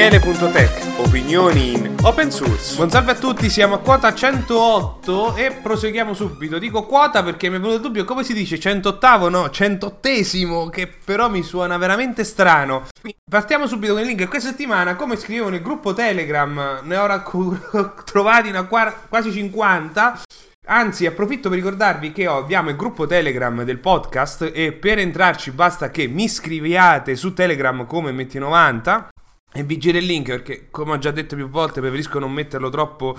Daniele.tech, opinioni in open source. Buon salve a tutti, siamo a quota 108 e proseguiamo subito. Dico quota perché mi è venuto il dubbio come si dice 108 no, 108 che però mi suona veramente strano. Partiamo subito con il link. Questa settimana, come scrivevo nel gruppo Telegram, ne ho trovati una qua- quasi 50. Anzi, approfitto per ricordarvi che abbiamo il gruppo Telegram del podcast e per entrarci basta che mi scriviate su Telegram come Metti90 e vi giro il link perché, come ho già detto più volte, preferisco non metterlo troppo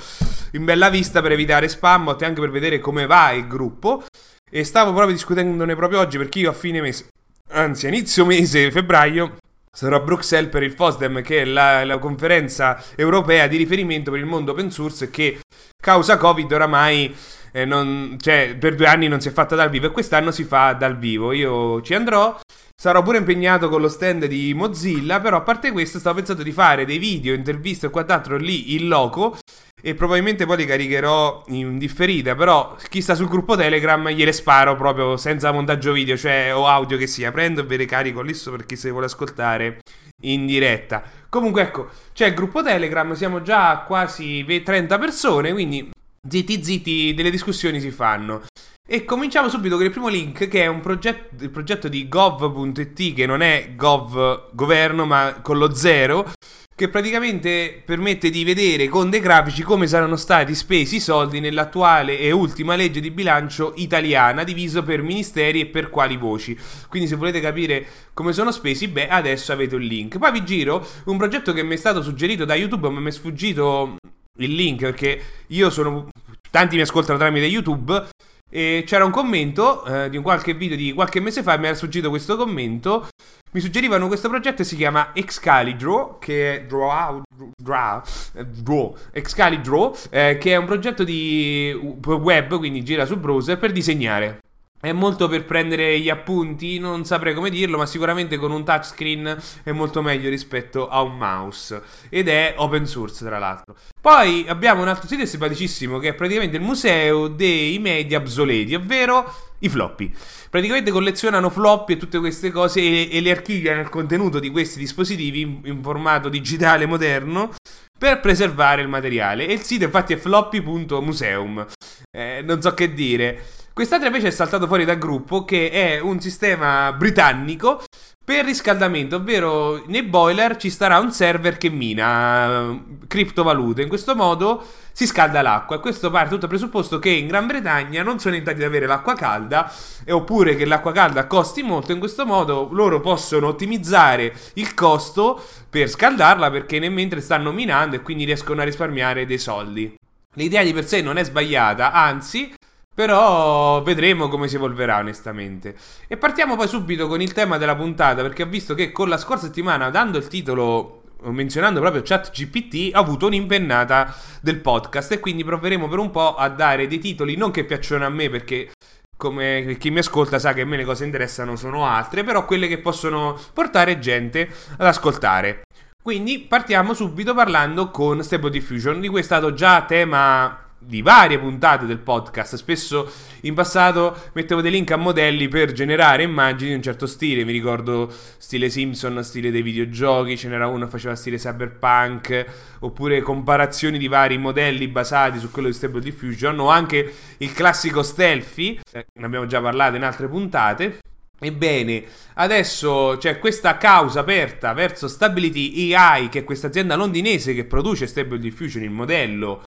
in bella vista per evitare spam e anche per vedere come va il gruppo. E stavo proprio discutendone proprio oggi perché io a fine mese, anzi a inizio mese, febbraio, sarò a Bruxelles per il FOSDEM, che è la, la conferenza europea di riferimento per il mondo open source che causa Covid oramai eh, non, cioè, per due anni non si è fatta dal vivo e quest'anno si fa dal vivo. Io ci andrò. Sarò pure impegnato con lo stand di Mozilla, però a parte questo stavo pensando di fare dei video, interviste e quant'altro lì in loco e probabilmente poi li caricherò in differita, però chi sta sul gruppo Telegram gliele sparo proprio senza montaggio video, cioè o audio che sia, prendo e ve le carico lì per chi se vuole ascoltare in diretta. Comunque ecco, c'è il gruppo Telegram, siamo già quasi 30 persone, quindi zitti zitti delle discussioni si fanno. E cominciamo subito con il primo link che è un progetto, il progetto di gov.it che non è gov governo ma con lo zero che praticamente permette di vedere con dei grafici come saranno stati spesi i soldi nell'attuale e ultima legge di bilancio italiana diviso per ministeri e per quali voci. Quindi se volete capire come sono spesi, beh, adesso avete un link. Poi vi giro un progetto che mi è stato suggerito da YouTube, ma mi è sfuggito il link perché io sono tanti mi ascoltano tramite YouTube e c'era un commento eh, di un qualche video di qualche mese fa, mi era sfuggito questo commento. Mi suggerivano questo progetto si chiama Excalibur, che è Draw, Draw, Draw, Excalibur, eh, che è un progetto di web, quindi gira su browser per disegnare. È molto per prendere gli appunti, non saprei come dirlo, ma sicuramente con un touchscreen è molto meglio rispetto a un mouse. Ed è open source, tra l'altro. Poi abbiamo un altro sito simpaticissimo che è praticamente il museo dei media obsoleti, ovvero i floppy. Praticamente collezionano floppy e tutte queste cose e, e le archiviano il contenuto di questi dispositivi in, in formato digitale moderno per preservare il materiale. E il sito infatti è floppy.museum. Eh, non so che dire. Quest'altro invece è saltato fuori dal gruppo che è un sistema britannico per riscaldamento, ovvero nei boiler ci starà un server che mina uh, criptovalute. In questo modo si scalda l'acqua e questo parte tutto presupposto che in Gran Bretagna non sono in di avere l'acqua calda oppure che l'acqua calda costi molto. In questo modo loro possono ottimizzare il costo per scaldarla perché nel mentre stanno minando e quindi riescono a risparmiare dei soldi. L'idea di per sé non è sbagliata, anzi però vedremo come si evolverà onestamente. E partiamo poi subito con il tema della puntata, perché ho visto che con la scorsa settimana, dando il titolo, menzionando proprio ChatGPT, ho avuto un'impennata del podcast e quindi proveremo per un po' a dare dei titoli non che piacciono a me perché come chi mi ascolta sa che a me le cose interessano sono altre, però quelle che possono portare gente ad ascoltare. Quindi partiamo subito parlando con Stable Diffusion, di cui è stato già tema di varie puntate del podcast. Spesso in passato mettevo dei link a modelli per generare immagini di un certo stile. Mi ricordo stile Simpson, stile dei videogiochi. Ce n'era uno che faceva stile cyberpunk. Oppure comparazioni di vari modelli basati su quello di Stable Diffusion. O anche il classico Stealthy. Ne abbiamo già parlato in altre puntate. Ebbene, adesso c'è questa causa aperta verso Stability AI, che è questa azienda londinese che produce Stable Diffusion, il modello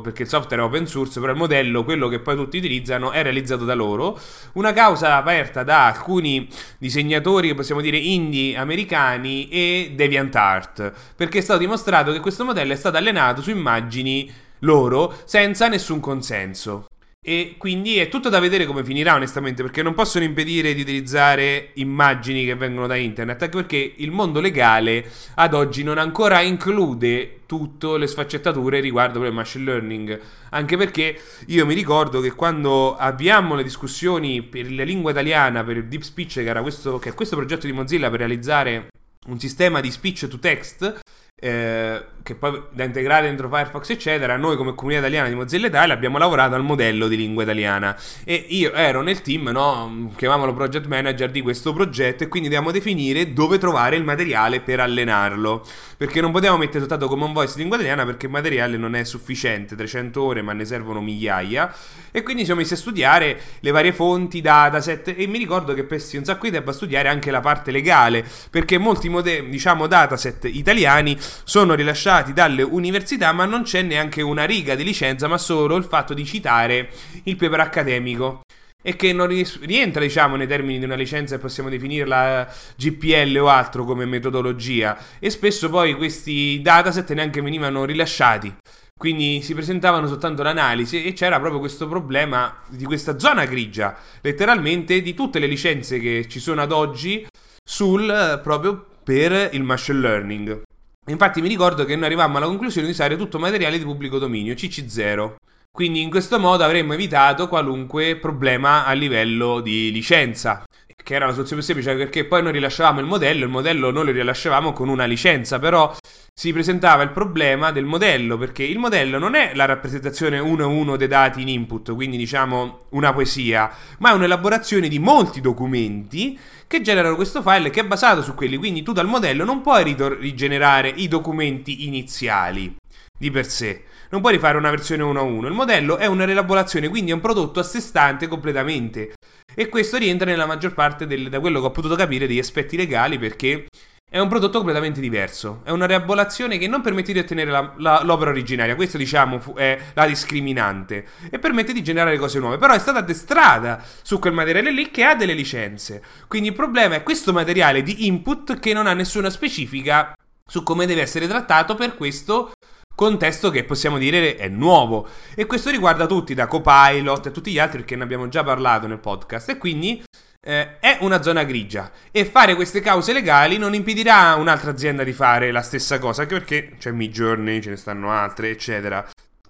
perché il software è open source, però il modello, quello che poi tutti utilizzano, è realizzato da loro. Una causa aperta da alcuni disegnatori, possiamo dire indie americani e DeviantArt, perché è stato dimostrato che questo modello è stato allenato su immagini loro senza nessun consenso. E quindi è tutto da vedere come finirà, onestamente, perché non possono impedire di utilizzare immagini che vengono da internet, anche perché il mondo legale ad oggi non ancora include tutte le sfaccettature riguardo il machine learning. Anche perché io mi ricordo che quando avviamo le discussioni per la lingua italiana, per il deep speech, che era questo, che è questo progetto di Mozilla per realizzare un sistema di speech to text, eh, che poi da integrare dentro Firefox eccetera, noi come comunità italiana di Mozilla Italia abbiamo lavorato al modello di lingua italiana. E io ero nel team, no, chiamavano project manager di questo progetto e quindi dobbiamo definire dove trovare il materiale per allenarlo, perché non potevamo mettere soltanto common voice di lingua italiana perché il materiale non è sufficiente, 300 ore ma ne servono migliaia. E quindi siamo messi a studiare le varie fonti, dataset e mi ricordo che persi un sacco di tempo a studiare anche la parte legale, perché molti mode- diciamo dataset italiani sono rilasciati dalle università, ma non c'è neanche una riga di licenza, ma solo il fatto di citare il paper accademico e che non rientra, diciamo, nei termini di una licenza e possiamo definirla GPL o altro come metodologia. E spesso poi questi dataset neanche venivano rilasciati. Quindi si presentavano soltanto l'analisi e c'era proprio questo problema di questa zona grigia, letteralmente di tutte le licenze che ci sono ad oggi sul proprio per il machine learning. Infatti mi ricordo che noi arrivammo alla conclusione di usare tutto materiale di pubblico dominio, CC0. Quindi in questo modo avremmo evitato qualunque problema a livello di licenza. Che era la soluzione più semplice perché poi noi rilasciavamo il modello, il modello noi lo rilasciavamo con una licenza, però si presentava il problema del modello, perché il modello non è la rappresentazione uno a uno dei dati in input, quindi diciamo una poesia, ma è un'elaborazione di molti documenti che generano questo file che è basato su quelli, quindi tu dal modello non puoi ritor- rigenerare i documenti iniziali di per sé. Non puoi rifare una versione 1 a 1. Il modello è una rielaborazione, quindi è un prodotto a sé stante completamente. E questo rientra nella maggior parte del, da quello che ho potuto capire degli aspetti legali perché è un prodotto completamente diverso. È una riabolazione che non permette di ottenere la, la, l'opera originaria. Questo, diciamo, fu, è la discriminante. E permette di generare cose nuove. Però è stata addestrata su quel materiale lì che ha delle licenze. Quindi il problema è questo materiale di input che non ha nessuna specifica su come deve essere trattato per questo contesto che possiamo dire è nuovo. E questo riguarda tutti, da Copilot e tutti gli altri, perché ne abbiamo già parlato nel podcast. E quindi eh, è una zona grigia e fare queste cause legali non impedirà a un'altra azienda di fare la stessa cosa, anche perché c'è Midjourney, ce ne stanno altre, eccetera.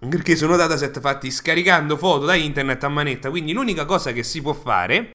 Perché sono dataset fatti scaricando foto da internet a manetta, quindi l'unica cosa che si può fare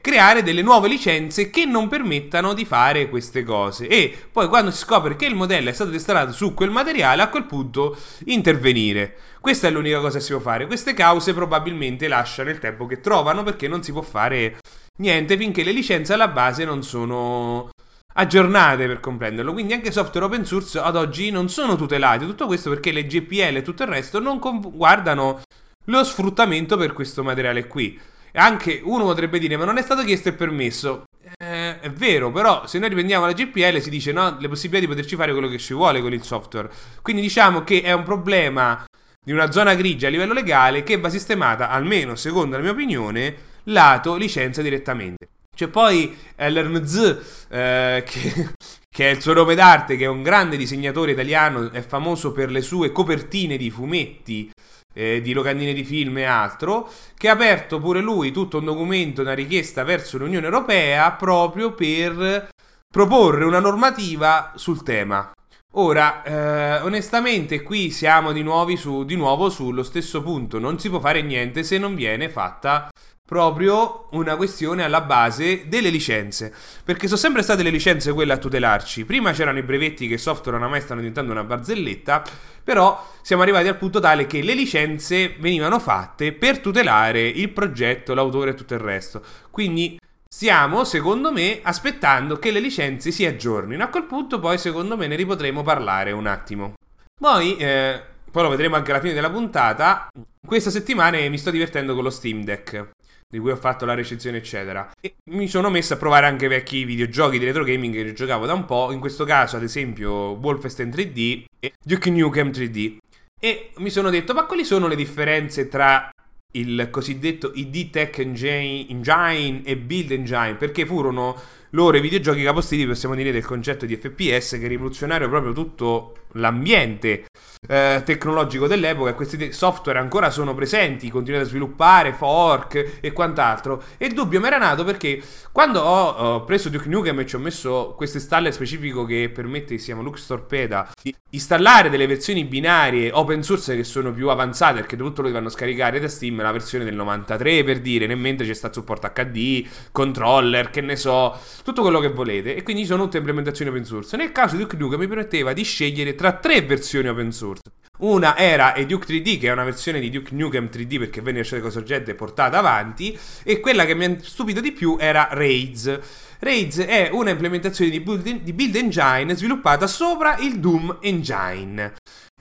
creare delle nuove licenze che non permettano di fare queste cose e poi quando si scopre che il modello è stato testato su quel materiale a quel punto intervenire. Questa è l'unica cosa che si può fare. Queste cause probabilmente lasciano il tempo che trovano perché non si può fare niente finché le licenze alla base non sono aggiornate per comprenderlo. Quindi anche software open source ad oggi non sono tutelati. Tutto questo perché le GPL e tutto il resto non guardano lo sfruttamento per questo materiale qui. Anche uno potrebbe dire: Ma non è stato chiesto il permesso. Eh, è vero, però se noi riprendiamo la GPL si dice no, le possibilità di poterci fare quello che ci vuole con il software. Quindi diciamo che è un problema di una zona grigia a livello legale che va sistemata, almeno secondo la mia opinione, lato licenza direttamente. C'è poi LRNZ, eh, che, che, è il suo nome d'arte, che è un grande disegnatore italiano, è famoso per le sue copertine di fumetti, eh, di locandine di film e altro, che ha aperto pure lui tutto un documento, una richiesta verso l'Unione Europea proprio per proporre una normativa sul tema. Ora, eh, onestamente, qui siamo di, su, di nuovo sullo stesso punto. Non si può fare niente se non viene fatta proprio una questione alla base delle licenze. Perché sono sempre state le licenze quelle a tutelarci. Prima c'erano i brevetti che software oramai stanno diventando una barzelletta, però siamo arrivati al punto tale che le licenze venivano fatte per tutelare il progetto, l'autore e tutto il resto. Quindi stiamo, secondo me, aspettando che le licenze si aggiornino. A quel punto poi, secondo me, ne ripotremo parlare un attimo. Poi, eh, poi lo vedremo anche alla fine della puntata. Questa settimana mi sto divertendo con lo Steam Deck di cui ho fatto la recensione, eccetera. E mi sono messo a provare anche vecchi videogiochi di retro gaming che giocavo da un po', in questo caso, ad esempio, Wolfenstein 3D e Duke Nukem 3D. E mi sono detto, ma quali sono le differenze tra il cosiddetto ID Tech Engine, e Build Engine? Perché furono loro i videogiochi capostili, possiamo dire, del concetto di FPS che rivoluzionarono proprio tutto l'ambiente eh, tecnologico dell'epoca questi software ancora sono presenti, continuano a sviluppare, fork e quant'altro. E il dubbio mi era nato perché quando ho, ho preso Duke Nukem e ci ho messo questo installer specifico che permette, si chiama Lux Torpeda, di installare delle versioni binarie open source che sono più avanzate perché tutto lo devono scaricare da Steam, la versione del 93 per dire, nel mentre c'è stato supporto HD, controller, che ne so, tutto quello che volete. E quindi sono tutte implementazioni open source. Nel caso di Duke Nukem mi permetteva di scegliere tra tre versioni open source. Una era Duke 3D, che è una versione di Duke Nukem 3D perché venne lasciata con sorgente e portata avanti. E quella che mi ha stupito di più era Raids. Raids è una implementazione di build, di build engine sviluppata sopra il Doom Engine.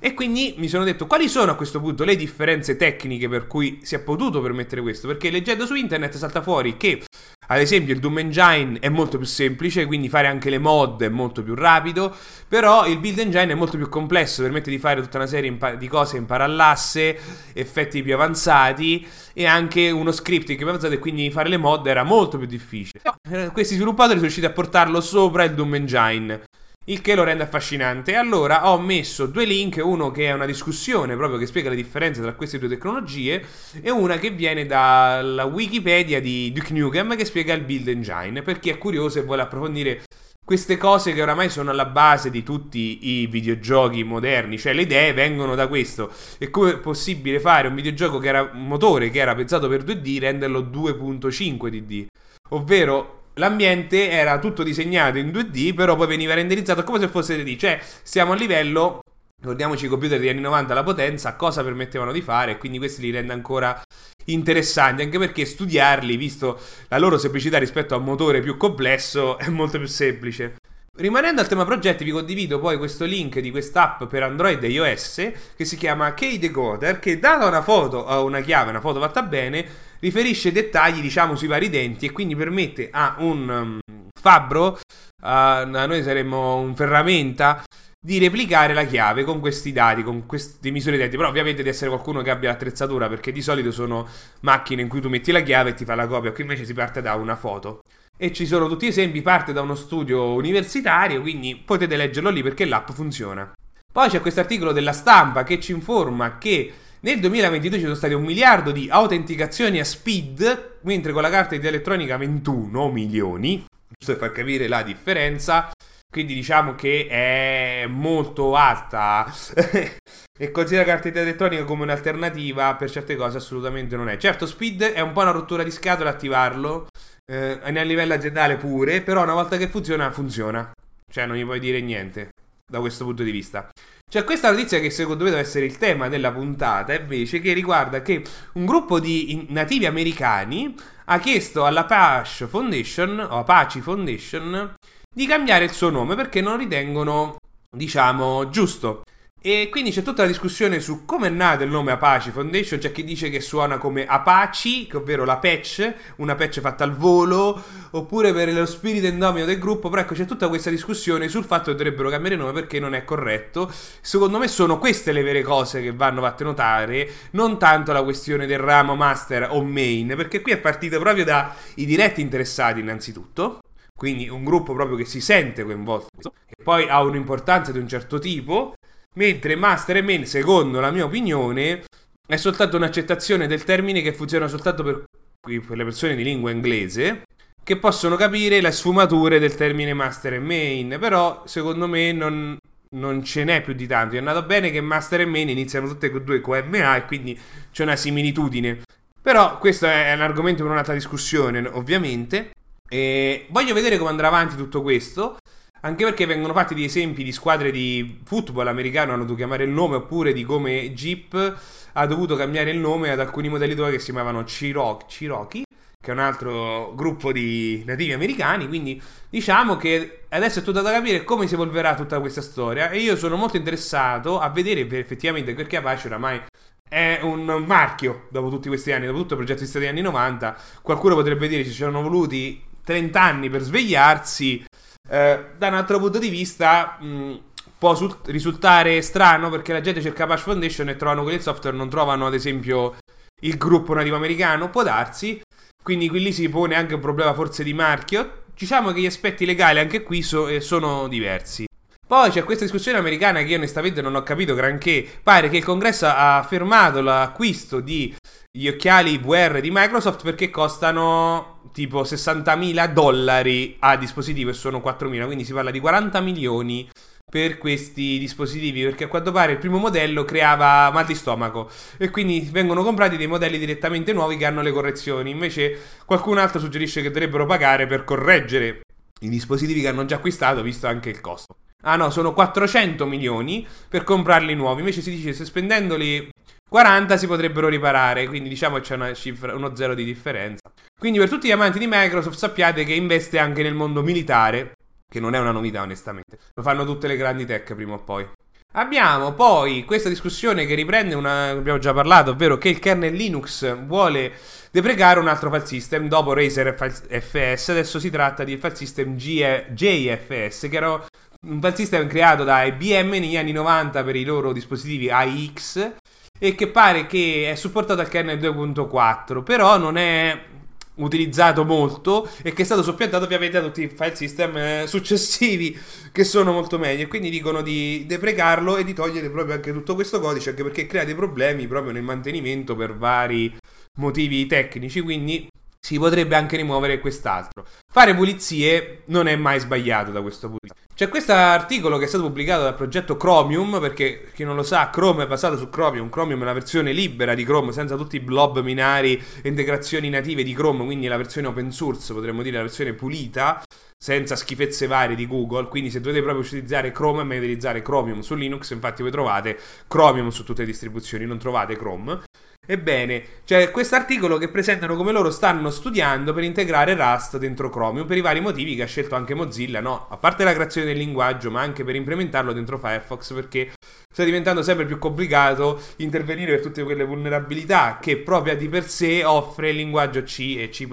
E quindi mi sono detto quali sono a questo punto le differenze tecniche per cui si è potuto permettere questo? Perché leggendo su internet salta fuori che ad esempio il Doom Engine è molto più semplice, quindi fare anche le mod è molto più rapido, però il Build Engine è molto più complesso, permette di fare tutta una serie di cose in parallasse, effetti più avanzati e anche uno scripting più avanzato e quindi fare le mod era molto più difficile. Eh, questi sviluppatori sono riusciti a portarlo sopra il Doom Engine il che lo rende affascinante. Allora ho messo due link, uno che è una discussione proprio che spiega le differenze tra queste due tecnologie e una che viene dalla Wikipedia di Duke Nukem che spiega il build engine per chi è curioso e vuole approfondire queste cose che oramai sono alla base di tutti i videogiochi moderni, cioè le idee vengono da questo. E come è possibile fare un videogioco che era un motore che era pensato per 2D renderlo 2.5 DD? Ovvero l'ambiente era tutto disegnato in 2D, però poi veniva renderizzato come se fosse 3D. Cioè, siamo a livello. Ricordiamoci i computer degli anni 90, la potenza, cosa permettevano di fare, e quindi questo li rende ancora interessanti, anche perché studiarli, visto la loro semplicità rispetto a un motore più complesso, è molto più semplice. Rimanendo al tema progetti, vi condivido poi questo link di quest'app per Android e iOS che si chiama K-Decoder, che data una foto o una chiave, una foto fatta bene, riferisce dettagli, diciamo, sui vari denti e quindi permette a un um, fabbro, a noi saremmo un ferramenta, di replicare la chiave con questi dati, con queste misure di denti. Però ovviamente deve essere qualcuno che abbia l'attrezzatura, perché di solito sono macchine in cui tu metti la chiave e ti fa la copia. Qui invece si parte da una foto. E ci sono tutti esempi, parte da uno studio universitario, quindi potete leggerlo lì perché l'app funziona. Poi c'è questo articolo della stampa che ci informa che nel 2022 ci sono stati un miliardo di autenticazioni a speed, mentre con la carta di elettronica 21 milioni, giusto per far capire la differenza. Quindi diciamo che è molto alta e considera la carta di elettronica come un'alternativa per certe cose assolutamente non è. Certo, speed è un po' una rottura di scatola attivarlo, eh, a livello aziendale pure, però una volta che funziona, funziona. Cioè non gli puoi dire niente da questo punto di vista. C'è questa notizia che secondo me deve essere il tema della puntata, invece, che riguarda che un gruppo di nativi americani ha chiesto all'Apache Foundation, o Apache Foundation, di cambiare il suo nome perché non ritengono, diciamo, giusto. E quindi c'è tutta la discussione su come è nato il nome Apache Foundation. C'è chi dice che suona come Apache, ovvero la patch, una patch fatta al volo, oppure per lo spirito endomio del gruppo. Però ecco, c'è tutta questa discussione sul fatto che dovrebbero cambiare nome perché non è corretto. Secondo me sono queste le vere cose che vanno fatte notare, non tanto la questione del ramo master o main, perché qui è partito proprio dai diretti interessati innanzitutto. Quindi un gruppo proprio che si sente coinvolto, e poi ha un'importanza di un certo tipo Mentre Master e Main, secondo la mia opinione, è soltanto un'accettazione del termine che funziona soltanto per, per le persone di lingua inglese che possono capire le sfumature del termine master e main, però secondo me non, non ce n'è più di tanto. È andato bene che master e main iniziano tutte e due con MA e quindi c'è una similitudine. Però questo è un argomento per un'altra discussione, ovviamente. E voglio vedere come andrà avanti tutto questo. Anche perché vengono fatti degli esempi di squadre di football americano hanno dovuto chiamare il nome, oppure di come Jeep ha dovuto cambiare il nome ad alcuni modelli che si chiamavano Cherokee, che è un altro gruppo di nativi americani. Quindi diciamo che adesso è tutto da capire come si evolverà tutta questa storia. E io sono molto interessato a vedere effettivamente perché Apache oramai è un marchio dopo tutti questi anni, dopo tutto il progetto di stati anni 90. Qualcuno potrebbe dire ci sono voluti 30 anni per svegliarsi. Eh, da un altro punto di vista mh, mm, può sul- risultare strano perché la gente cerca Apache Foundation e trovano quel software, non trovano ad esempio il gruppo nativo americano, può darsi, quindi qui lì si pone anche un problema forse di marchio. Diciamo che gli aspetti legali anche qui so- eh, sono diversi. Poi c'è questa discussione americana che io onestamente non ho capito granché. Pare che il congresso ha fermato l'acquisto di gli occhiali VR di Microsoft perché costano tipo 60.000 dollari a dispositivo e sono 4.000, quindi si parla di 40 milioni per questi dispositivi perché a quanto pare il primo modello creava mal di stomaco e quindi vengono comprati dei modelli direttamente nuovi che hanno le correzioni invece qualcun altro suggerisce che dovrebbero pagare per correggere i dispositivi che hanno già acquistato, visto anche il costo. Ah no, sono 400 milioni per comprarli nuovi. Invece si dice se spendendoli 40 si potrebbero riparare, quindi diciamo c'è una cifra, uno zero di differenza. Quindi per tutti gli amanti di Microsoft sappiate che investe anche nel mondo militare, che non è una novità onestamente. Lo fanno tutte le grandi tech prima o poi. Abbiamo poi questa discussione che riprende una abbiamo già parlato, ovvero che il kernel Linux vuole deprecare un altro file system dopo Razer FS, adesso si tratta di file system JFS, che era un file system creato da IBM negli anni 90 per i loro dispositivi AIX e che pare che è supportato al kernel 2.4, però non è utilizzato molto e che è stato soppiantato ovviamente da tutti i file system eh, successivi che sono molto meglio. E quindi dicono di deprecarlo e di togliere proprio anche tutto questo codice anche perché crea dei problemi proprio nel mantenimento per vari motivi tecnici. Quindi si potrebbe anche rimuovere quest'altro. Fare pulizie non è mai sbagliato da questo punto di vista. C'è questo articolo che è stato pubblicato dal progetto Chromium, perché chi non lo sa, Chrome è basato su Chromium. Chromium è una versione libera di Chrome, senza tutti i blob minari e integrazioni native di Chrome, quindi la versione open source, potremmo dire la versione pulita, senza schifezze varie di Google. Quindi se dovete proprio utilizzare Chrome, è meglio utilizzare Chromium su Linux. Infatti voi trovate Chromium su tutte le distribuzioni, non trovate Chrome. Ebbene, c'è questo articolo che presentano come loro stanno studiando per integrare Rust dentro Chromium per i vari motivi che ha scelto anche Mozilla, no? A parte la creazione del linguaggio, ma anche per implementarlo dentro Firefox perché sta diventando sempre più complicato intervenire per tutte quelle vulnerabilità che proprio di per sé offre il linguaggio C e C++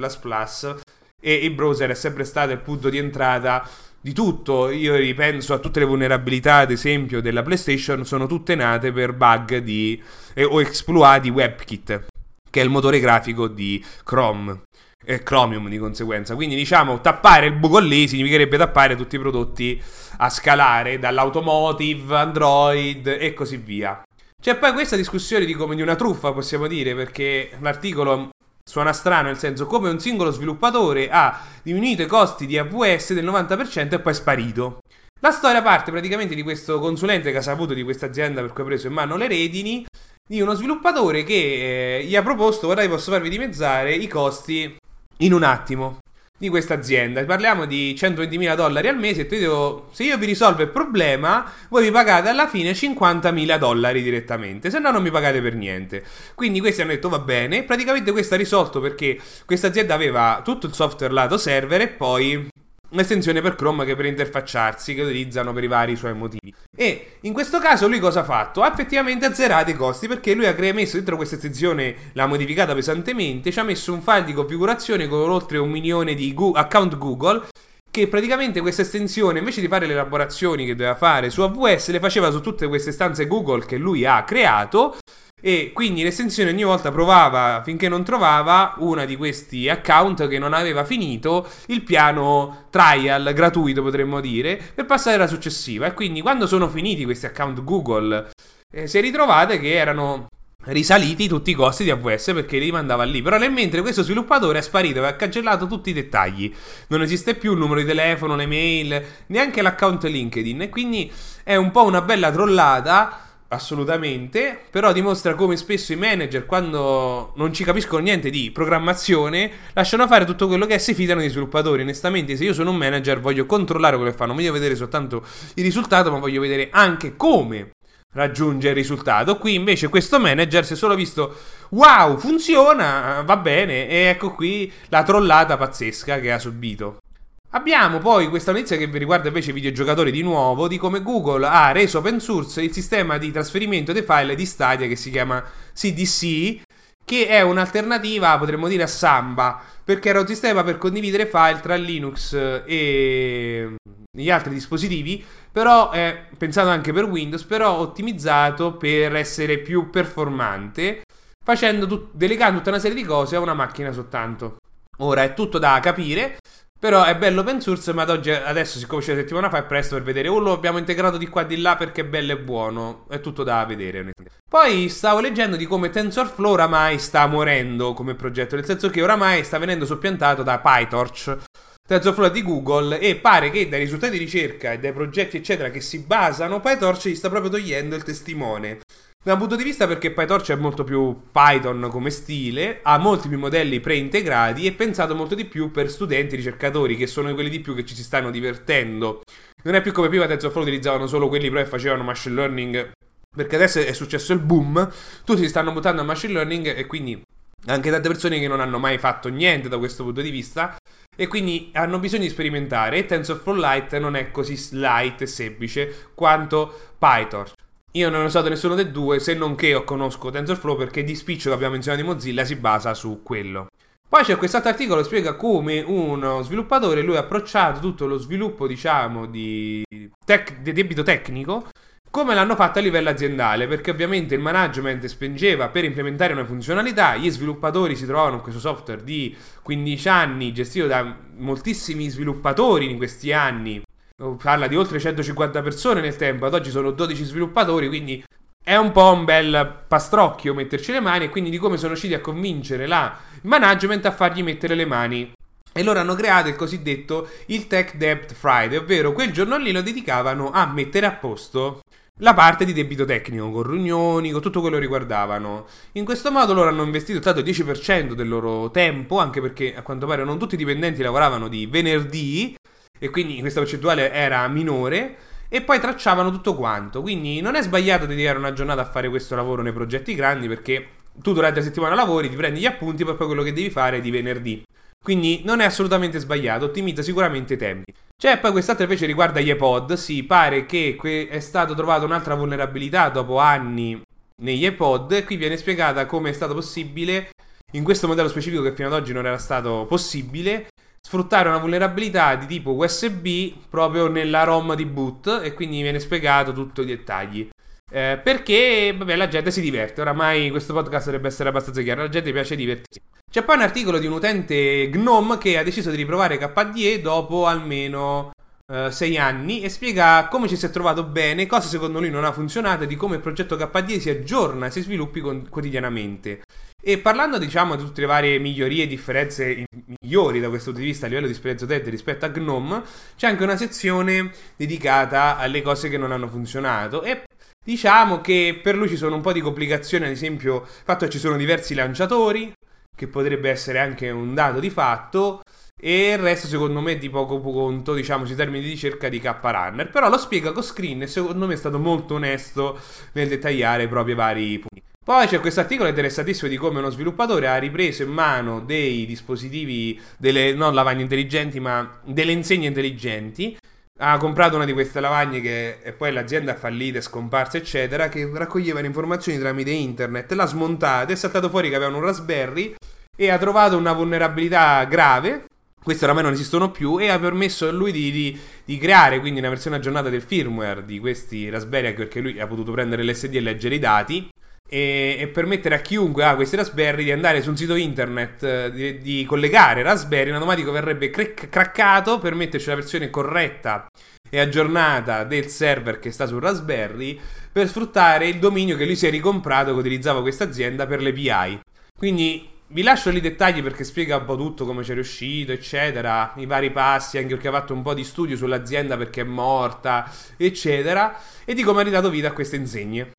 e il browser è sempre stato il punto di entrata di tutto. Io ripenso a tutte le vulnerabilità, ad esempio, della PlayStation, sono tutte nate per bug di, eh, o exploit WebKit, che è il motore grafico di Chrome. E Chromium di conseguenza. Quindi diciamo tappare il buco lì significherebbe tappare tutti i prodotti a scalare, dall'automotive, Android e così via. C'è poi questa discussione di come di una truffa, possiamo dire, perché l'articolo Suona strano, nel senso, come un singolo sviluppatore ha diminuito i costi di AWS del 90% e poi è sparito. La storia parte praticamente di questo consulente che ha saputo di questa azienda per cui ha preso in mano le redini, di uno sviluppatore che eh, gli ha proposto, guardate, posso farvi dimezzare i costi in un attimo di questa azienda. Parliamo di 120.000 dollari al mese. E devo, se io vi risolvo il problema, voi vi pagate alla fine 50.000 dollari direttamente. Se no, non mi pagate per niente. Quindi questi hanno detto va bene. Praticamente questo ha risolto perché questa azienda aveva tutto il software lato server e poi un'estensione per Chrome che per interfacciarsi, che utilizzano per i vari suoi motivi. E in questo caso lui cosa ha fatto? Ha effettivamente azzerato i costi perché lui ha messo dentro questa estensione, l'ha modificata pesantemente, ci ha messo un file di configurazione con oltre un milione di Go- account Google che praticamente questa estensione invece di fare le elaborazioni che doveva fare su AWS le faceva su tutte queste stanze Google che lui ha creato e quindi l'estensione ogni volta provava finché non trovava una di questi account che non aveva finito il piano trial gratuito, potremmo dire, per passare alla successiva. E quindi quando sono finiti questi account Google, eh, si ritrovate che erano risaliti tutti i costi di AWS perché li mandava lì. Però nel mentre questo sviluppatore è sparito e ha cancellato tutti i dettagli. Non esiste più il numero di telefono, le mail, neanche l'account LinkedIn. E quindi è un po' una bella trollata assolutamente, però dimostra come spesso i manager quando non ci capiscono niente di programmazione lasciano fare tutto quello che è si fidano dei sviluppatori. Onestamente, se io sono un manager voglio controllare quello che fanno, voglio vedere soltanto il risultato, ma voglio vedere anche come raggiunge il risultato. Qui invece questo manager si è solo visto wow, funziona, va bene e ecco qui la trollata pazzesca che ha subito. Abbiamo poi questa notizia che riguarda invece i videogiocatori di nuovo, di come Google ha reso open source il sistema di trasferimento dei file di Stadia che si chiama CDC, che è un'alternativa, potremmo dire, a Samba, perché era un sistema per condividere file tra Linux e gli altri dispositivi, però è pensato anche per Windows, però ottimizzato per essere più performante, tut- delegando tutta una serie di cose a una macchina soltanto. Ora è tutto da capire. Però è bello open source, ma ad oggi, adesso, siccome c'è la settimana fa, è presto per vedere. O lo abbiamo integrato di qua e di là perché è bello e buono. È tutto da vedere. Poi stavo leggendo di come TensorFlow oramai sta morendo come progetto. Nel senso che oramai sta venendo soppiantato da PyTorch. TensorFlow di Google e pare che dai risultati di ricerca e dai progetti eccetera che si basano PyTorch gli sta proprio togliendo il testimone Da un punto di vista perché PyTorch è molto più Python come stile, ha molti più modelli preintegrati e pensato molto di più per studenti ricercatori, che sono quelli di più che ci si stanno divertendo. Non è più come prima TensorFlow utilizzavano solo quelli però che facevano machine learning, perché adesso è successo il boom, tutti si stanno buttando a machine learning e quindi anche tante persone che non hanno mai fatto niente da questo punto di vista e quindi hanno bisogno di sperimentare e TensorFlow Lite non è così light e semplice quanto PyTorch. Io non ho usato nessuno dei due, se non che io conosco TensorFlow perché di spiccio che abbiamo menzionato di Mozilla si basa su quello. Poi c'è quest'altro articolo che spiega come uno sviluppatore, lui ha approcciato tutto lo sviluppo, diciamo, di, tec- di debito tecnico, come l'hanno fatto a livello aziendale, perché ovviamente il management spingeva per implementare una funzionalità, gli sviluppatori si trovavano in questo software di 15 anni, gestito da moltissimi sviluppatori in questi anni, parla di oltre 150 persone nel tempo, ad oggi sono 12 sviluppatori, quindi è un po' un bel pastrocchio metterci le mani e quindi di come sono riusciti a convincere la management a fargli mettere le mani. E loro hanno creato il cosiddetto il Tech Debt Friday, ovvero quel giorno lì lo dedicavano a mettere a posto la parte di debito tecnico, con riunioni, con tutto quello che riguardavano. In questo modo loro hanno investito stato il 10% del loro tempo, anche perché a quanto pare non tutti i dipendenti lavoravano di venerdì, e quindi questa percentuale era minore e poi tracciavano tutto quanto. Quindi non è sbagliato dedicare una giornata a fare questo lavoro nei progetti grandi perché tu durante la settimana lavori, ti prendi gli appunti, poi quello che devi fare di venerdì. Quindi non è assolutamente sbagliato, ottimizza sicuramente i tempi. C'è poi quest'altra invece riguarda gli iPod, sì, pare che è stata trovata un'altra vulnerabilità dopo anni negli iPod e qui viene spiegata come è stato possibile, in questo modello specifico che fino ad oggi non era stato possibile, sfruttare una vulnerabilità di tipo USB proprio nella ROM di boot e quindi viene spiegato tutti i dettagli. Eh, perché vabbè, la gente si diverte. Oramai questo podcast dovrebbe essere abbastanza chiaro. La gente piace divertirsi. C'è poi un articolo di un utente GNOME che ha deciso di riprovare KDE dopo almeno 6 uh, anni e spiega come ci si è trovato bene, cosa secondo lui non ha funzionato e di come il progetto KDE si aggiorna e si sviluppi con- quotidianamente. E parlando, diciamo, di tutte le varie migliorie e differenze migliori da questo punto di vista a livello di esperienza utente rispetto a GNOME, c'è anche una sezione dedicata alle cose che non hanno funzionato. E diciamo che per lui ci sono un po' di complicazioni, ad esempio il fatto che ci sono diversi lanciatori, che potrebbe essere anche un dato di fatto. E il resto, secondo me, di poco conto, diciamo, sui termini di ricerca di K-Runner. Però lo spiega con screen e secondo me è stato molto onesto nel dettagliare i propri vari. Poi c'è questo articolo interessantissimo di come uno sviluppatore ha ripreso in mano dei dispositivi, delle, non lavagne intelligenti, ma delle insegne intelligenti. Ha comprato una di queste lavagne che e poi l'azienda è fallita, è scomparsa, eccetera, che raccoglieva le informazioni tramite internet, l'ha smontata, è saltato fuori che aveva un Raspberry e ha trovato una vulnerabilità grave. Queste oramai non esistono più e ha permesso a lui di, di, di creare quindi una versione aggiornata del firmware di questi Raspberry perché lui ha potuto prendere l'SD e leggere i dati e, e, permettere a chiunque ha questi Raspberry di andare su un sito internet, eh, di, di, collegare Raspberry, in automatico verrebbe crack, craccato per metterci la versione corretta e aggiornata del server che sta sul Raspberry per sfruttare il dominio che lui si è ricomprato che utilizzava questa azienda per le API. Quindi vi lascio lì i dettagli perché spiega un po' tutto come c'è riuscito, eccetera, i vari passi, anche perché ha fatto un po' di studio sull'azienda perché è morta, eccetera, e di come ha ridato vita a queste insegne.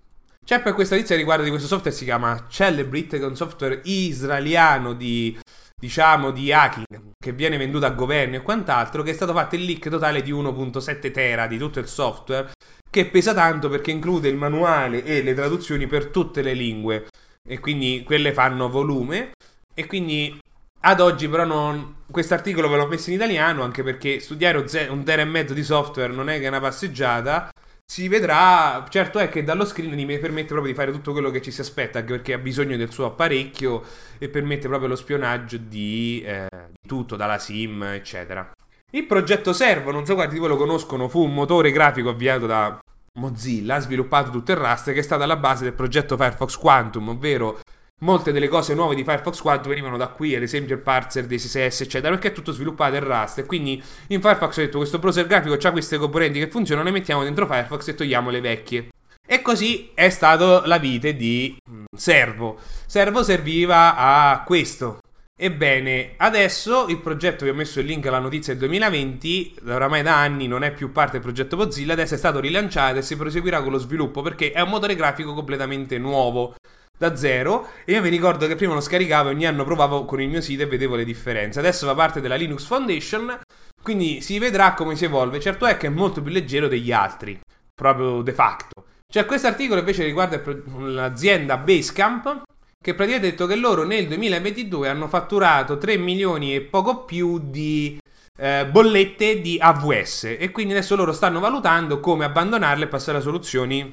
C'è poi questa notizia riguardo di questo software, si chiama Celebrit, che è un software israeliano di, diciamo, di hacking, che viene venduto a governi e quant'altro, che è stato fatto il leak totale di 1.7 tera di tutto il software, che pesa tanto perché include il manuale e le traduzioni per tutte le lingue, e quindi quelle fanno volume, e quindi ad oggi però non... articolo ve l'ho messo in italiano, anche perché studiare un, un tera e mezzo di software non è che è una passeggiata, si vedrà. Certo è che dallo screen mi permette proprio di fare tutto quello che ci si aspetta, anche perché ha bisogno del suo apparecchio e permette proprio lo spionaggio di, eh, di tutto, dalla SIM, eccetera. Il progetto Servo, non so quanti di voi lo conoscono, fu un motore grafico avviato da Mozilla, sviluppato tutto il Rust, che è stato alla base del progetto Firefox Quantum, ovvero Molte delle cose nuove di Firefox 4 venivano da qui, ad esempio il parser dei CSS, eccetera, perché è tutto sviluppato in Rust. E quindi in Firefox ho detto questo browser grafico ha queste componenti che funzionano, le mettiamo dentro Firefox e togliamo le vecchie. E così è stato la vita di mm, Servo. Servo serviva a questo. Ebbene, adesso il progetto, vi ho messo il link alla notizia del 2020, oramai da anni non è più parte del progetto Mozilla, adesso è stato rilanciato e si proseguirà con lo sviluppo perché è un motore grafico completamente nuovo, da zero, e io vi ricordo che prima lo scaricavo e ogni anno provavo con il mio sito e vedevo le differenze. Adesso fa parte della Linux Foundation, quindi si vedrà come si evolve. Certo è che è molto più leggero degli altri, proprio de facto. Cioè, questo articolo invece riguarda l'azienda Basecamp, che praticamente ha detto che loro nel 2022 hanno fatturato 3 milioni e poco più di eh, bollette di AWS e quindi adesso loro stanno valutando come abbandonarle e passare a soluzioni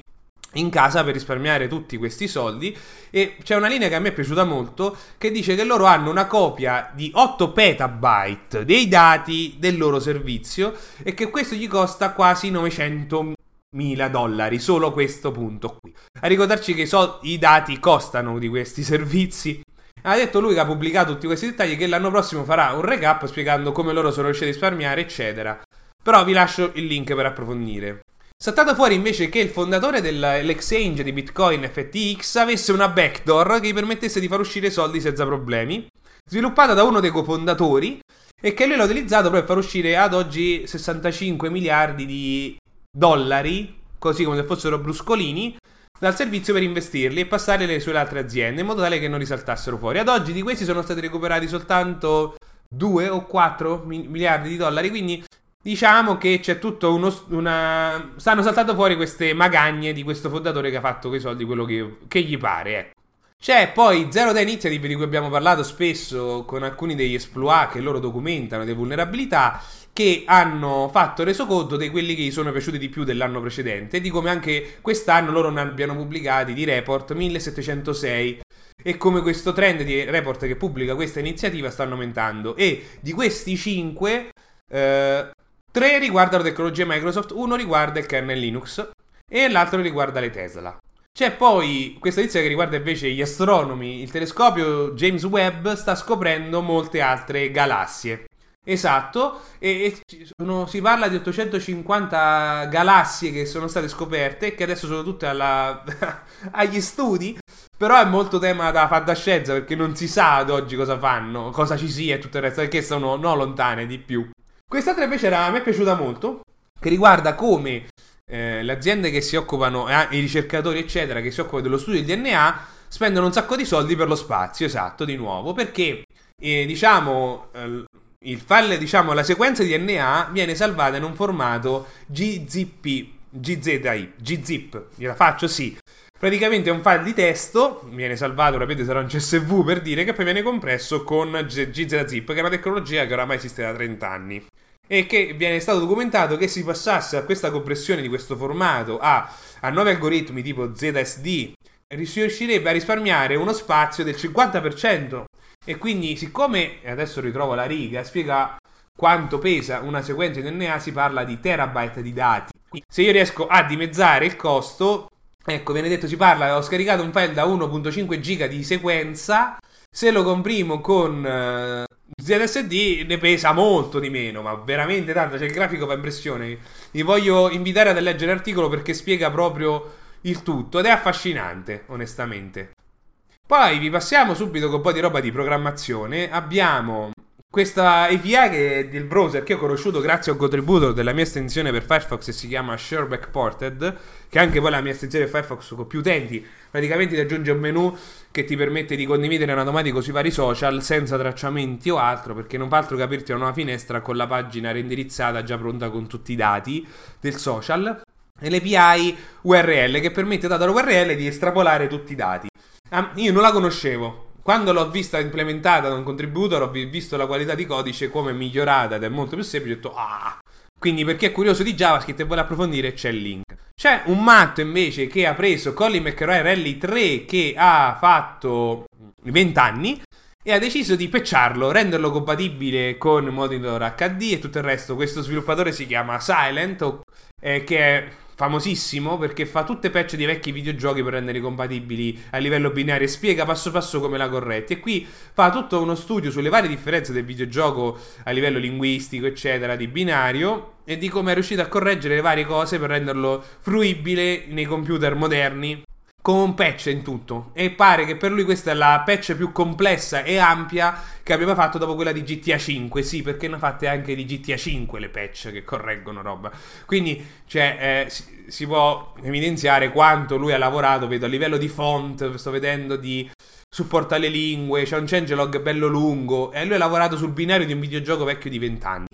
in casa per risparmiare tutti questi soldi e c'è una linea che a me è piaciuta molto che dice che loro hanno una copia di 8 petabyte dei dati del loro servizio e che questo gli costa quasi 900 mila dollari, solo questo punto qui. A ricordarci che so, i dati costano di questi servizi. Ha detto lui che ha pubblicato tutti questi dettagli che l'anno prossimo farà un recap spiegando come loro sono riusciti a risparmiare, eccetera. Però vi lascio il link per approfondire. Saltato fuori invece che il fondatore dell'exchange di Bitcoin FTX avesse una backdoor che gli permettesse di far uscire soldi senza problemi, sviluppata da uno dei cofondatori e che lui l'ha utilizzato per far uscire ad oggi 65 miliardi di dollari, così come se fossero bruscolini, dal servizio per investirli e passarli sulle altre aziende in modo tale che non risaltassero fuori. Ad oggi di questi sono stati recuperati soltanto 2 o 4 miliardi di dollari, quindi diciamo che c'è tutto uno, una... stanno saltando fuori queste magagne di questo fondatore che ha fatto quei soldi quello che, che gli pare, ecco. C'è poi Zero Day Initiative di cui abbiamo parlato spesso con alcuni degli exploit che loro documentano, le vulnerabilità che hanno fatto resoconto di quelli che gli sono piaciuti di più dell'anno precedente, di come anche quest'anno loro ne abbiano pubblicati di report 1706 e come questo trend di report che pubblica questa iniziativa stanno aumentando e di questi 5 eh, 3 riguardano tecnologie Microsoft, uno riguarda il kernel Linux e l'altro riguarda le Tesla. C'è poi questa notizia che riguarda invece gli astronomi. Il telescopio James Webb sta scoprendo molte altre galassie. Esatto, e, e sono, si parla di 850 galassie che sono state scoperte che adesso sono tutte alla, agli studi. Però è molto tema da fantascienza perché non si sa ad oggi cosa fanno, cosa ci sia e tutto il resto, perché sono no, lontane di più. Quest'altra invece era, a è piaciuta molto, che riguarda come eh, le aziende che si occupano, eh, i ricercatori eccetera, che si occupano dello studio del DNA, spendono un sacco di soldi per lo spazio, esatto, di nuovo, perché eh, diciamo eh, il file, diciamo, la sequenza di DNA viene salvata in un formato GZP, GZI, GZIP, gliela faccio sì. Praticamente è un file di testo, viene salvato, rapidamente sarà un CSV per dire, che poi viene compresso con GZIP, che è una tecnologia che oramai esiste da 30 anni. E che viene stato documentato che si passasse a questa compressione di questo formato a, a nuovi algoritmi tipo ZSD, si riuscirebbe a risparmiare uno spazio del 50%. E quindi, siccome, adesso ritrovo la riga, spiega quanto pesa una sequenza di DNA, si parla di terabyte di dati. Se io riesco a dimezzare il costo, Ecco, viene detto, si parla, ho scaricato un file da 1.5 giga di sequenza, se lo comprimo con uh, ZSD ne pesa molto di meno, ma veramente tanto, c'è il grafico fa impressione. Vi voglio invitare a leggere l'articolo perché spiega proprio il tutto ed è affascinante, onestamente. Poi vi passiamo subito con un po' di roba di programmazione. Abbiamo questa API che del browser che ho conosciuto grazie a un contributo della mia estensione per Firefox e si chiama Sherback Ported, che è anche poi la mia estensione Firefox con più utenti. Praticamente ti aggiunge un menu che ti permette di condividere in automatico sui vari social senza tracciamenti o altro, perché non fa altro che aprirti una nuova finestra con la pagina reindirizzata già pronta con tutti i dati del social. E l'API URL che permette dall'URL di estrapolare tutti i dati. Ah, io non la conoscevo, quando l'ho vista implementata da un contributor, ho visto la qualità di codice come migliorata ed è molto più semplice. Ho detto, ah! Quindi, per chi è curioso di JavaScript e vuole approfondire, c'è il link. C'è un matto invece che ha preso Colin McRae Rally 3 che ha fatto 20 anni e ha deciso di pecciarlo, renderlo compatibile con Monitor HD e tutto il resto. Questo sviluppatore si chiama Silent, eh, che è famosissimo perché fa tutte patch di vecchi videogiochi per renderli compatibili a livello binario e spiega passo passo come la corretti. E qui fa tutto uno studio sulle varie differenze del videogioco a livello linguistico, eccetera, di binario e di come è riuscito a correggere le varie cose per renderlo fruibile nei computer moderni con patch in tutto. E pare che per lui questa è la patch più complessa e ampia che abbia fatto dopo quella di GTA 5. Sì, perché ne ha fatte anche di GTA 5 le patch che correggono roba. Quindi, cioè, eh, si, si, può evidenziare quanto lui ha lavorato. Vedo a livello di font, sto vedendo di supporta le lingue. C'è un changelog bello lungo. E lui ha lavorato sul binario di un videogioco vecchio di 20 anni.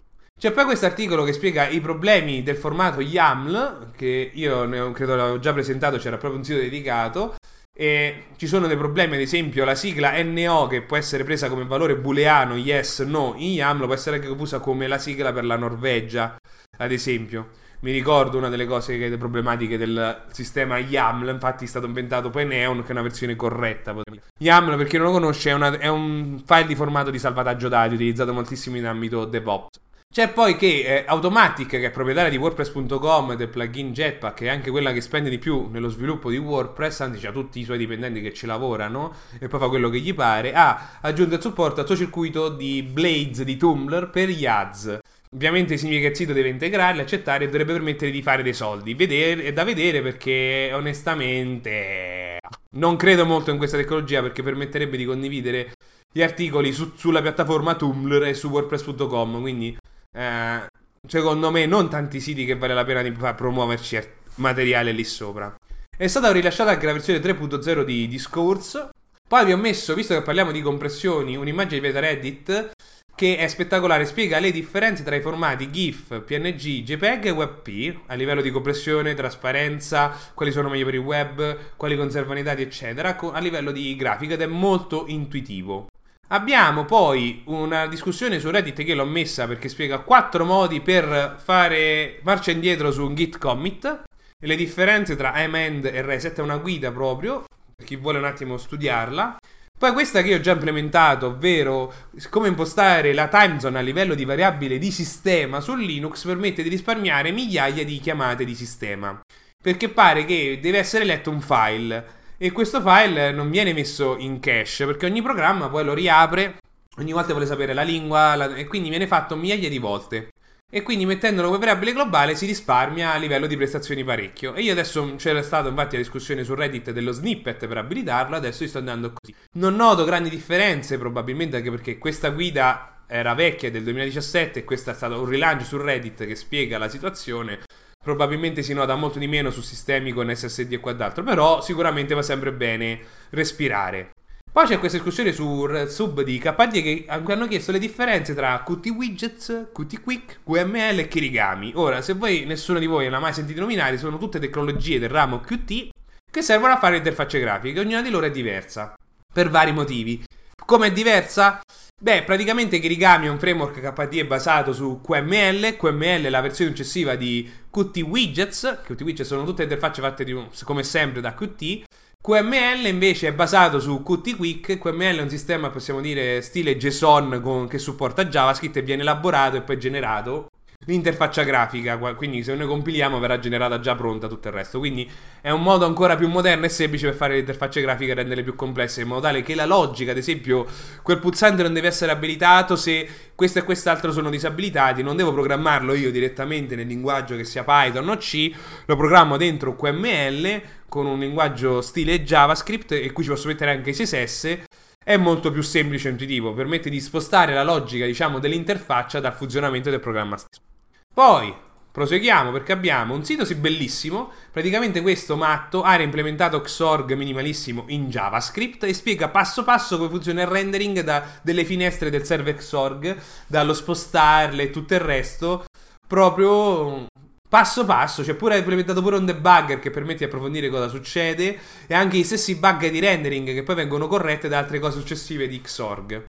C'è poi questo articolo che spiega i problemi del formato YAML, che io ne ho, credo l'avevo già presentato, c'era proprio un sito dedicato. E ci sono dei problemi, ad esempio la sigla NO che può essere presa come valore booleano yes, no in YAML può essere anche usa come la sigla per la Norvegia, ad esempio. Mi ricordo una delle cose che, problematiche del sistema YAML, infatti è stato inventato poi Neon che è una versione corretta. YAML, per chi non lo conosce, è, una, è un file di formato di salvataggio dati utilizzato moltissimo in ambito DevOps. C'è poi che eh, Automatic, che è proprietaria di WordPress.com del plugin Jetpack, è anche quella che spende di più nello sviluppo di WordPress, anzi ha tutti i suoi dipendenti che ci lavorano e poi fa quello che gli pare, ha aggiunto il supporto al suo circuito di Blades di Tumblr per gli ads. Ovviamente significa che il sito deve integrarli, accettare e dovrebbe permettere di fare dei soldi. Vedere, è da vedere perché onestamente non credo molto in questa tecnologia perché permetterebbe di condividere gli articoli su, sulla piattaforma Tumblr e su WordPress.com. Quindi eh, secondo me non tanti siti che vale la pena di promuoverci materiale lì sopra. È stata rilasciata anche la versione 3.0 di Discourse. Poi vi ho messo, visto che parliamo di compressioni, un'immagine di Reddit che è spettacolare, spiega le differenze tra i formati GIF, PNG, JPEG e WebP a livello di compressione, trasparenza, quali sono meglio per il web, quali conservano i dati, eccetera, a livello di grafica ed è molto intuitivo. Abbiamo poi una discussione su Reddit che l'ho messa perché spiega quattro modi per fare marcia indietro su un git commit le differenze tra amend e reset è una guida proprio per chi vuole un attimo studiarla. Poi questa che ho già implementato, ovvero come impostare la time zone a livello di variabile di sistema su Linux permette di risparmiare migliaia di chiamate di sistema. Perché pare che deve essere letto un file e questo file non viene messo in cache perché ogni programma poi lo riapre ogni volta vuole sapere la lingua la, e quindi viene fatto migliaia di volte. E quindi mettendolo come variabile globale si risparmia a livello di prestazioni parecchio. E io adesso c'era stata infatti la discussione su Reddit dello snippet per abilitarlo, adesso io sto andando così. Non noto grandi differenze, probabilmente anche perché questa guida era vecchia del 2017 e questo è stato un rilancio su Reddit che spiega la situazione probabilmente si nota molto di meno su sistemi con SSD e quant'altro, però sicuramente va sempre bene respirare. Poi c'è questa discussione sul sub di KD che hanno chiesto le differenze tra Qt Widgets, Qt Quick, QML e Kirigami. Ora, se voi nessuno di voi l'ha mai sentito nominare, sono tutte tecnologie del ramo Qt che servono a fare interfacce grafiche, ognuna di loro è diversa per vari motivi. Come è diversa? Beh, praticamente Kirigami è un framework KDE basato su QML. QML è la versione successiva di Qt Widgets. Qt Widgets sono tutte interfacce fatte di, come sempre da Qt. QML invece è basato su Qt Quick. QML è un sistema, possiamo dire, stile JSON con, che supporta JavaScript e viene elaborato e poi generato l'interfaccia grafica, quindi se noi compiliamo verrà generata già pronta tutto il resto. Quindi è un modo ancora più moderno e semplice per fare le interfacce grafiche e renderle più complesse, in modo tale che la logica, ad esempio, quel pulsante non deve essere abilitato se questo e quest'altro sono disabilitati, non devo programmarlo io direttamente nel linguaggio che sia Python o C, lo programmo dentro QML con un linguaggio stile JavaScript e qui ci posso mettere anche i CSS è molto più semplice e intuitivo, permette di spostare la logica, diciamo, dell'interfaccia dal funzionamento del programma stesso. Poi proseguiamo perché abbiamo un sito sì bellissimo. Praticamente questo matto ha reimplementato Xorg minimalissimo in JavaScript e spiega passo passo come funziona il rendering da, delle finestre del server Xorg, dallo spostarle e tutto il resto. Proprio passo passo, cioè pure ha implementato pure un debugger che permette di approfondire cosa succede e anche i stessi bug di rendering che poi vengono corrette da altre cose successive di Xorg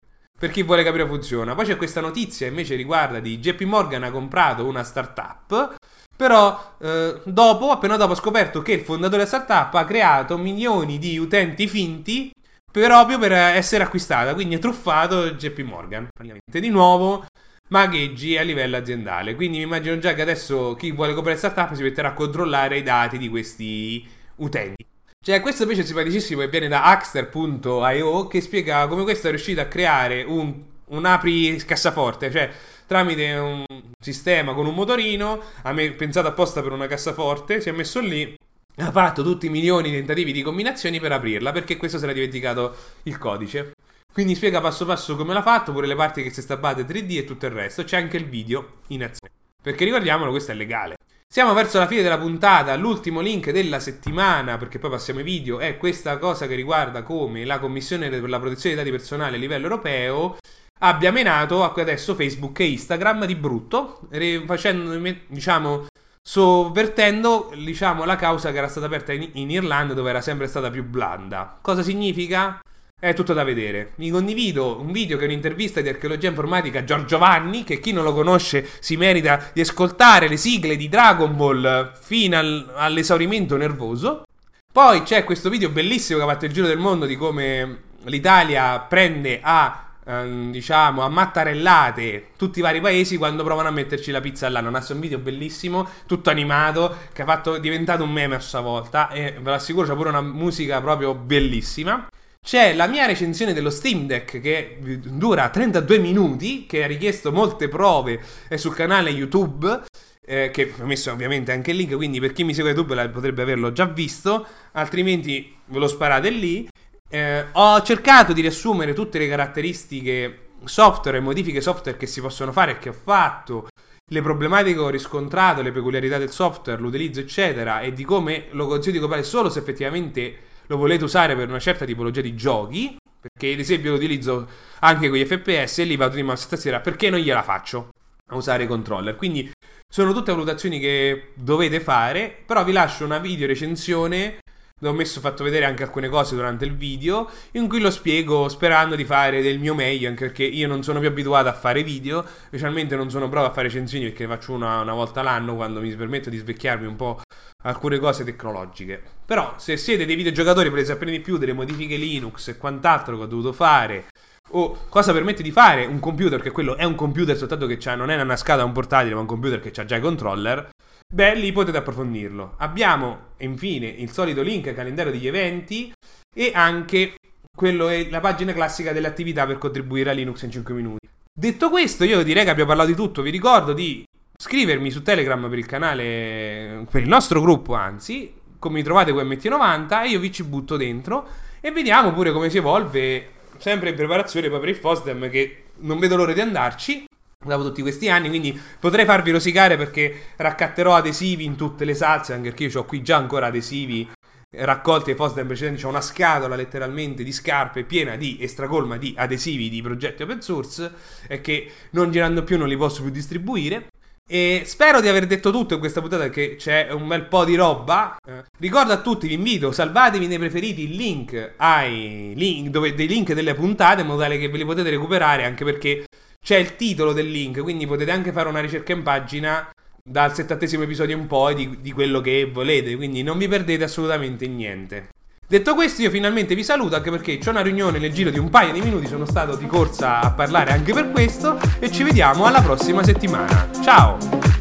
per chi vuole capire funziona. Poi c'è questa notizia invece riguarda di JP Morgan ha comprato una startup. Però eh, dopo, appena dopo, ha scoperto che il fondatore della startup ha creato milioni di utenti finti proprio per essere acquistata. Quindi ha truffato JP Morgan. Praticamente di nuovo magheggi a livello aziendale. Quindi mi immagino già che adesso chi vuole comprare startup si metterà a controllare i dati di questi utenti. Cioè, questo invece è simpaticissimo e viene da Axter.io che spiega come questo è riuscito a creare un, un apri cassaforte, cioè tramite un sistema con un motorino, ha pensato apposta per una cassaforte, si è messo lì ha fatto tutti i milioni di tentativi di combinazioni per aprirla perché questo si era dimenticato il codice. Quindi spiega passo passo come l'ha fatto, pure le parti che si stappate 3D e tutto il resto. C'è anche il video in azione. Perché ricordiamolo, questo è legale. Siamo verso la fine della puntata, l'ultimo link della settimana, perché poi passiamo ai video, è questa cosa che riguarda come la Commissione per la protezione dei dati personali a livello europeo abbia menato adesso Facebook e Instagram di brutto, facendo, diciamo, sovvertendo diciamo, la causa che era stata aperta in, in, Irlanda dove era sempre stata più blanda. Cosa significa? È tutto da vedere. Mi condivido un video che è un'intervista di archeologia informatica a Giorgio Vanni, che chi non lo conosce si merita di ascoltare le sigle di Dragon Ball fino al, all'esaurimento nervoso. Poi c'è questo video bellissimo che ha fatto il giro del mondo di come l'Italia prende a Ehm, diciamo, a mattarellate tutti i vari paesi quando provano a metterci la pizza all'anno. Nasce un video bellissimo, tutto animato, che ha fatto, è diventato un meme a sua volta. E ve lo assicuro, c'è pure una musica proprio bellissima. C'è la mia recensione dello Steam Deck che dura 32 minuti, che ha richiesto molte prove sul canale YouTube. Eh, che ho messo ovviamente anche il link, quindi per chi mi segue YouTube potrebbe averlo già visto, altrimenti ve lo sparate lì. Eh, ho cercato di riassumere tutte le caratteristiche software e modifiche software che si possono fare e che ho fatto, le problematiche che ho riscontrato, le peculiarità del software, l'utilizzo, eccetera, e di come lo consiglio di comprare solo se effettivamente lo volete usare per una certa tipologia di giochi. Perché ad esempio lo utilizzo anche con gli FPS e lì vado di mouse stasera perché non gliela faccio a usare i controller. Quindi sono tutte valutazioni che dovete fare, però vi lascio una video recensione ho messo, fatto vedere anche alcune cose durante il video in cui lo spiego sperando di fare del mio meglio anche perché io non sono più abituato a fare video specialmente non sono bravo a fare recensioni perché ne faccio una, una volta l'anno quando mi permetto di svecchiarmi un po' alcune cose tecnologiche. Però se siete dei videogiocatori volete sapere di più delle modifiche Linux e quant'altro che ho dovuto fare o cosa permette di fare un computer che quello è un computer soltanto che non è una scatola un portatile ma un computer che ha già i controller Beh, lì potete approfondirlo. Abbiamo infine il solito link calendario degli eventi e anche quello è la pagina classica delle attività per contribuire a Linux in 5 minuti. Detto questo, io direi che abbiamo parlato di tutto. Vi ricordo di iscrivermi su Telegram per il canale, per il nostro gruppo, anzi, come mi trovate QMT90 e io vi ci butto dentro e vediamo pure come si evolve, sempre in preparazione poi per il FOSDEM che non vedo l'ora di andarci dopo tutti questi anni, quindi potrei farvi rosicare perché raccatterò adesivi in tutte le salse, anche perché io ho qui già ancora adesivi raccolti ai post del precedente, c'è una scatola letteralmente di scarpe piena di estracolma di adesivi di progetti open source e che non girando più non li posso più distribuire. E spero di aver detto tutto in questa puntata perché c'è un bel po' di roba. Eh, ricordo a tutti, vi invito, salvatevi nei preferiti il link ai link, dove, dei link delle puntate in modo tale che ve li potete recuperare anche perché c'è il titolo del link, quindi potete anche fare una ricerca in pagina dal settantesimo episodio in poi di, di quello che volete, quindi non vi perdete assolutamente niente. Detto questo, io finalmente vi saluto anche perché c'è una riunione nel giro di un paio di minuti, sono stato di corsa a parlare anche per questo e ci vediamo alla prossima settimana. Ciao!